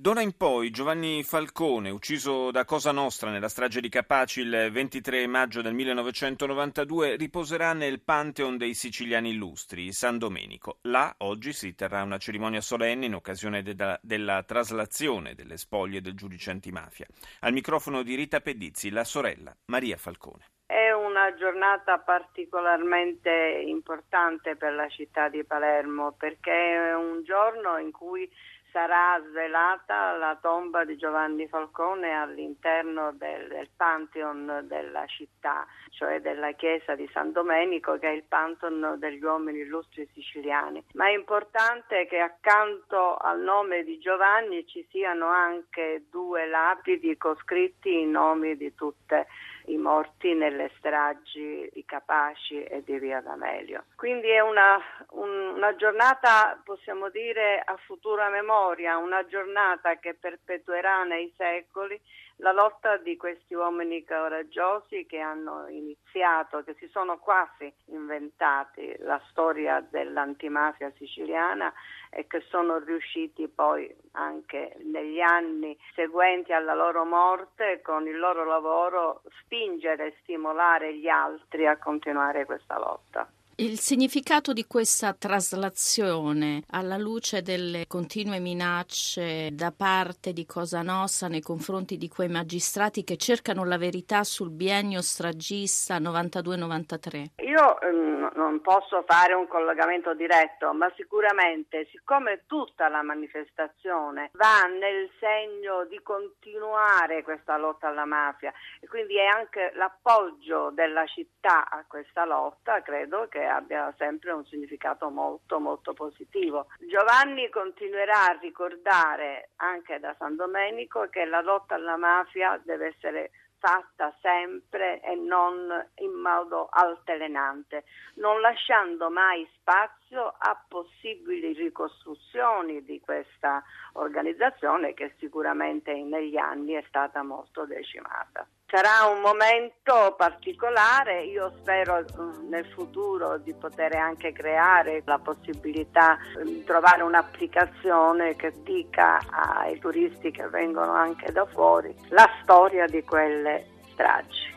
D'ora in poi Giovanni Falcone, ucciso da Cosa Nostra nella strage di Capaci il 23 maggio del 1992, riposerà nel Pantheon dei siciliani illustri, San Domenico. Là oggi si terrà una cerimonia solenne in occasione della, della traslazione delle spoglie del giudice antimafia. Al microfono di Rita Pedizzi, la sorella Maria Falcone. È una giornata particolarmente importante per la città di Palermo perché è un giorno in cui sarà svelata la tomba di Giovanni Falcone all'interno del, del Pantheon della città, cioè della chiesa di San Domenico che è il Pantheon degli uomini illustri siciliani. Ma è importante che accanto al nome di Giovanni ci siano anche due lapidi con scritti i nomi di tutte i morti nelle stragi di Capaci e di Via D'Amelio. Quindi è una, un, una giornata, possiamo dire, a futura memoria, una giornata che perpetuerà nei secoli la lotta di questi uomini coraggiosi che hanno iniziato, che si sono quasi inventati la storia dell'antimafia siciliana e che sono riusciti poi anche negli anni seguenti alla loro morte con il loro lavoro spingere e stimolare gli altri a continuare questa lotta. Il significato di questa traslazione alla luce delle continue minacce da parte di Cosa Nostra nei confronti di quei magistrati che cercano la verità sul biennio stragista 92-93? Io ehm, non posso fare un collegamento diretto, ma sicuramente siccome tutta la manifestazione va nel segno di continuare questa lotta alla mafia e quindi è anche l'appoggio della città a questa lotta, credo che abbia sempre un significato molto molto positivo. Giovanni continuerà a ricordare anche da San Domenico che la lotta alla mafia deve essere fatta sempre e non in modo altalenante, non lasciando mai spazio a possibili ricostruzioni di questa organizzazione che sicuramente negli anni è stata molto decimata. Sarà un momento particolare, io spero mm, nel futuro di poter anche creare la possibilità di trovare un'applicazione che dica ai turisti che vengono anche da fuori la storia di quelle stragi.